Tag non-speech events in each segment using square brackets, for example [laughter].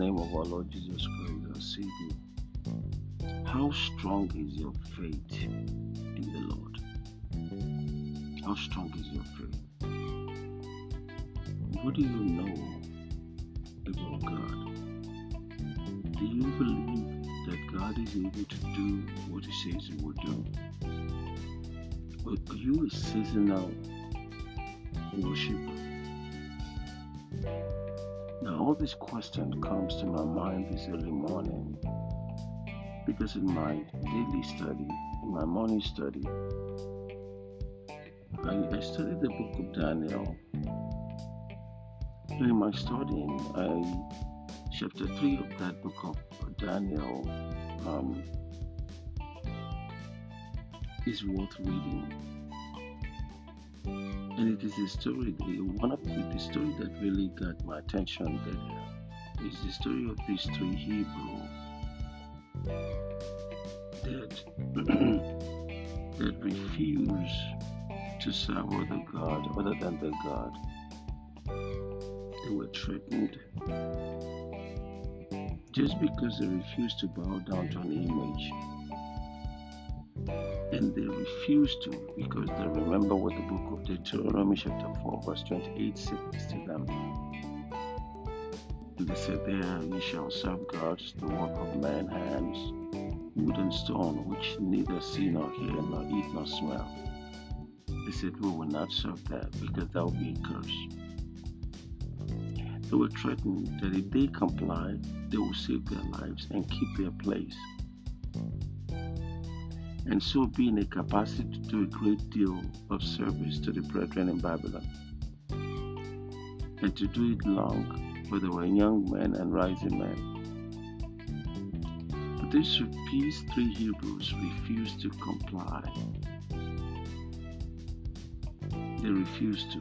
name of our Lord Jesus Christ, our Savior, how strong is your faith in the Lord? How strong is your faith? What do you know about God? Do you believe that God is able to do what He says He will do? Or are you a seasonal worshiper? Now, all this question comes to my mind this early morning because in my daily study, in my morning study, I, I studied the book of Daniel. During my studying, I chapter three of that book of Daniel um, is worth reading, and it is a story. One of the, story that really got my attention there is the story of these three Hebrew that [clears throat] that refuse to serve other God other than the God. They were threatened just because they refused to bow down to an image. And they refused to because they remember what the book of Deuteronomy chapter 4 verse 28 says to them. And they said, There ye shall serve gods, the work of man's hands, wood and stone, which neither see nor hear nor eat nor smell. They said, We will not serve that because that will be a curse. They were threatened that if they comply, they will save their lives and keep their place. And so be in a capacity to do a great deal of service to the brethren in Babylon. And to do it long, for they were young men and rising men. But these three Hebrews refused to comply they refused to.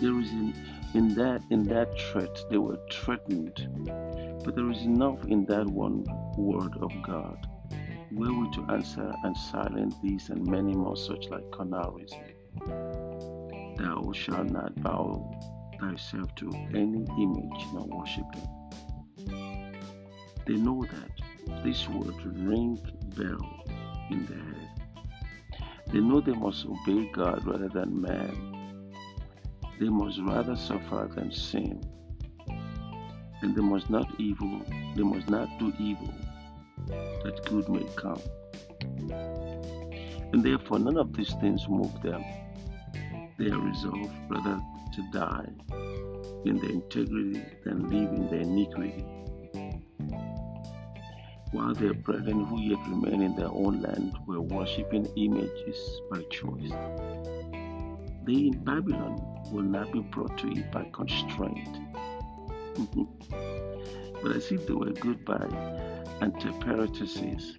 There is in, in that in that threat they were threatened, but there is enough in that one word of God wherewith to answer and silence these and many more such like canaries. Thou shalt not bow thyself to any image nor worship them. They know that this word ring bell in their head. They know they must obey God rather than man. They must rather suffer than sin. And they must not evil, they must not do evil, that good may come. And therefore none of these things move them. They are resolved rather to die in their integrity than live in their iniquity while their brethren who yet remain in their own land were worshipping images by choice. They in Babylon will not be brought to it by constraint. [laughs] but as if they were goodbye, Antipaterses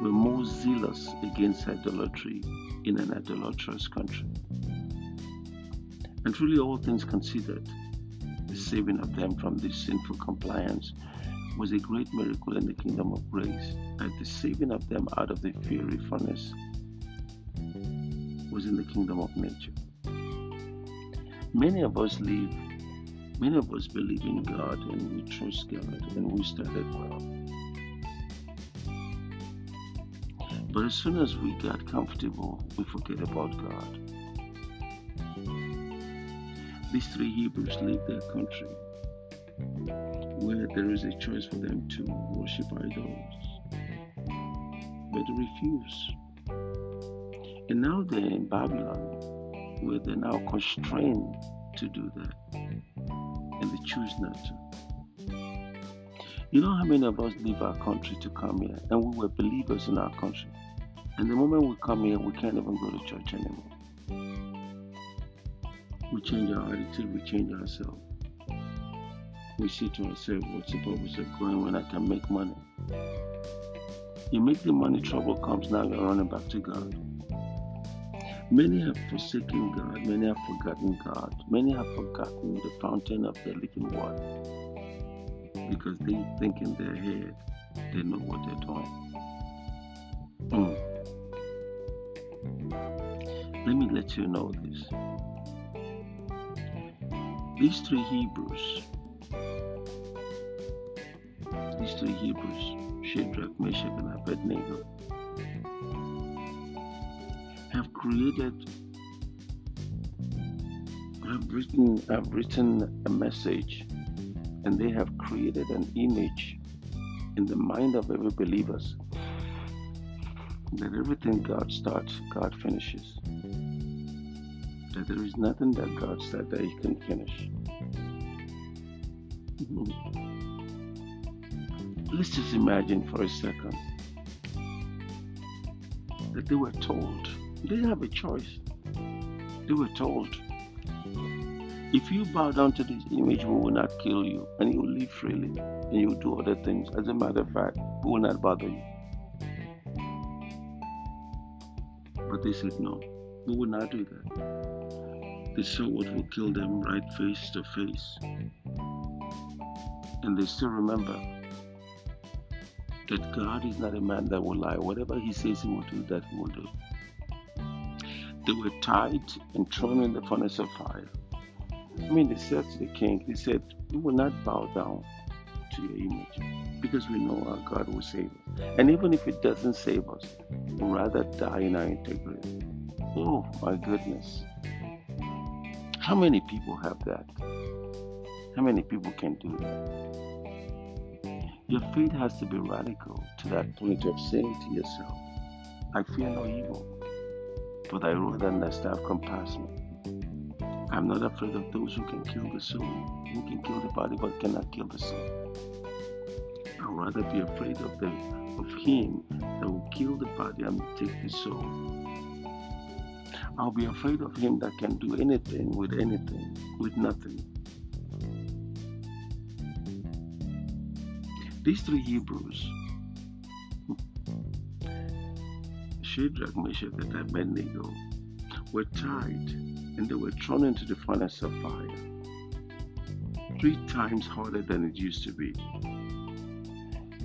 were more zealous against idolatry in an idolatrous country. And truly, all things considered, the saving of them from this sinful compliance was a great miracle in the kingdom of grace, and the saving of them out of the fiery furnace was in the kingdom of nature. Many of us live, many of us believe in God and we trust God and we started well. But as soon as we got comfortable, we forget about God. These three Hebrews leave their country where there is a choice for them to worship idols. But they refuse. And now they're in Babylon, where they're now constrained to do that. And they choose not to. You know how many of us leave our country to come here, and we were believers in our country. And the moment we come here, we can't even go to church anymore. We change our attitude, we change ourselves we say to ourselves, what's the purpose of going when I can make money? You make the money, trouble comes, now you're running back to God. Many have forsaken God, many have forgotten God, many have forgotten the fountain of their living water because they think in their head they know what they're doing. Mm. Let me let you know this. These three Hebrews, these three Hebrews, Shadrach, Meshach, and Abednego, created, have written, have written a message, and they have created an image in the mind of every believers that everything God starts, God finishes. That there is nothing that God starts that He can finish. Mm-hmm. Let's just imagine for a second that they were told, didn't have a choice. They were told, if you bow down to this image, we will not kill you, and you will live freely, and you will do other things. As a matter of fact, we will not bother you. But they said, no, we will not do that. Saw what will kill them right face to face. And they still remember that God is not a man that will lie. Whatever he says he will do, that he will do. They were tied and thrown in the furnace of fire. I mean, they said to the king, they said, We will not bow down to your image because we know our God will save us. And even if it doesn't save us, we'd rather die in our integrity. Oh, my goodness. How many people have that? How many people can do that? Your faith has to be radical to that point of saying to yourself, I fear no evil, for thy rod and thy staff compass. I'm not afraid of those who can kill the soul, who can kill the body but cannot kill the soul. I'd rather be afraid of the of him that will kill the body and take the soul. I'll be afraid of him that can do anything with anything, with nothing. These three Hebrews, Shadrach, Meshach, and Abednego, were tied and they were thrown into the furnace of fire. Three times harder than it used to be.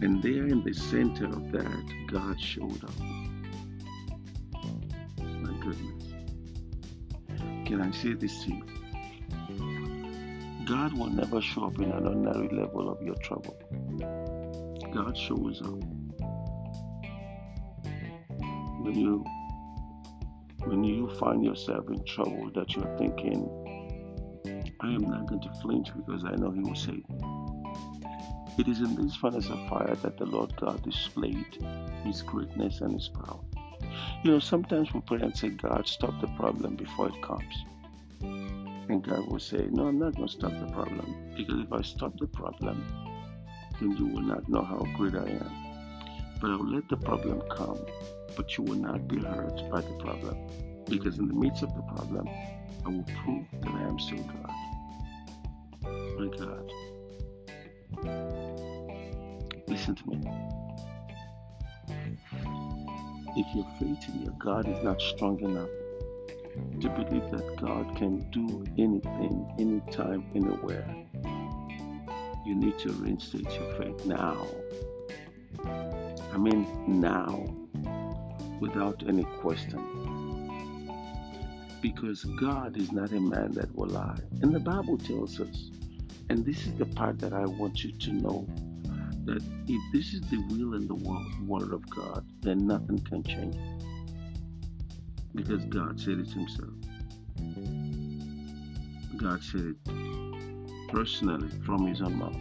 And there in the center of that, God showed up. My goodness. Can I say this to you? God will never show up in an ordinary level of your trouble. God shows up when you when you find yourself in trouble that you're thinking, I am not going to flinch because I know He will save me. It is in this furnace of fire that the Lord God displayed His greatness and His power. You know, sometimes we pray and say, God, stop the problem before it comes. And God will say, No, I'm not going to stop the problem because if I stop the problem, then you will not know how great I am. But I'll let the problem come but you will not be hurt by the problem. Because in the midst of the problem, I will prove that I am still God. My God. Listen to me. If your faith in your God is not strong enough to believe that God can do anything, anytime, anywhere, you need to reinstate your faith now. I mean, now without any question. Because God is not a man that will lie. And the Bible tells us, and this is the part that I want you to know, that if this is the will and the word of God, then nothing can change. Because God said it himself. God said it personally from his own mouth.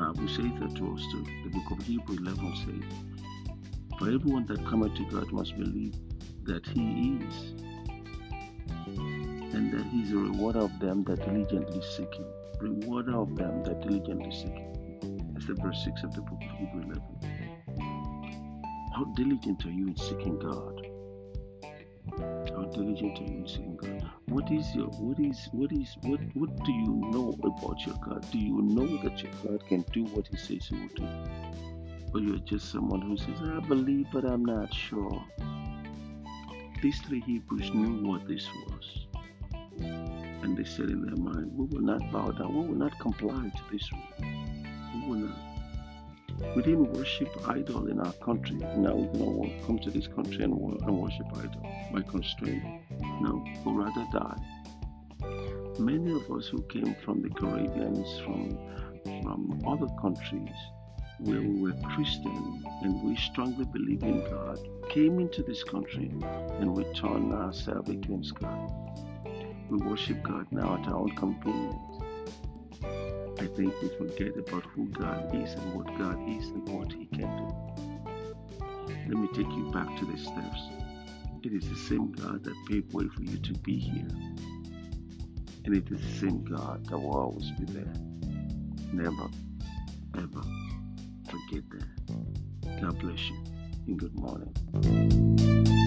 Bible says that to us too. The book of Hebrew 11 says, For everyone that cometh to God must believe that He is, and that He is a rewarder of them that diligently seek Him. Rewarder of them that diligently seek Him. That's the verse 6 of the book of Hebrew 11. How diligent are you in seeking God? Diligent in seeking God? What is your what is what is what what do you know about your God? Do you know that your God can do what he says he will do? Or you're just someone who says, I believe but I'm not sure. These three Hebrews knew what this was. And they said in their mind, We will not bow down, we will not comply to this rule. We will not. We didn't worship idol in our country. Now we're come to this country and, and worship idol by constraint. No, we rather die. Many of us who came from the Caribbeans, from from other countries where we were Christian and we strongly believe in God, came into this country and we turned ourselves against God. We worship God now at our own convenience. I think we forget about who God is and what God is and what He can do. Let me take you back to the steps. It is the same God that paved way for you to be here. And it is the same God that will always be there. Never, ever forget that. God bless you and good morning.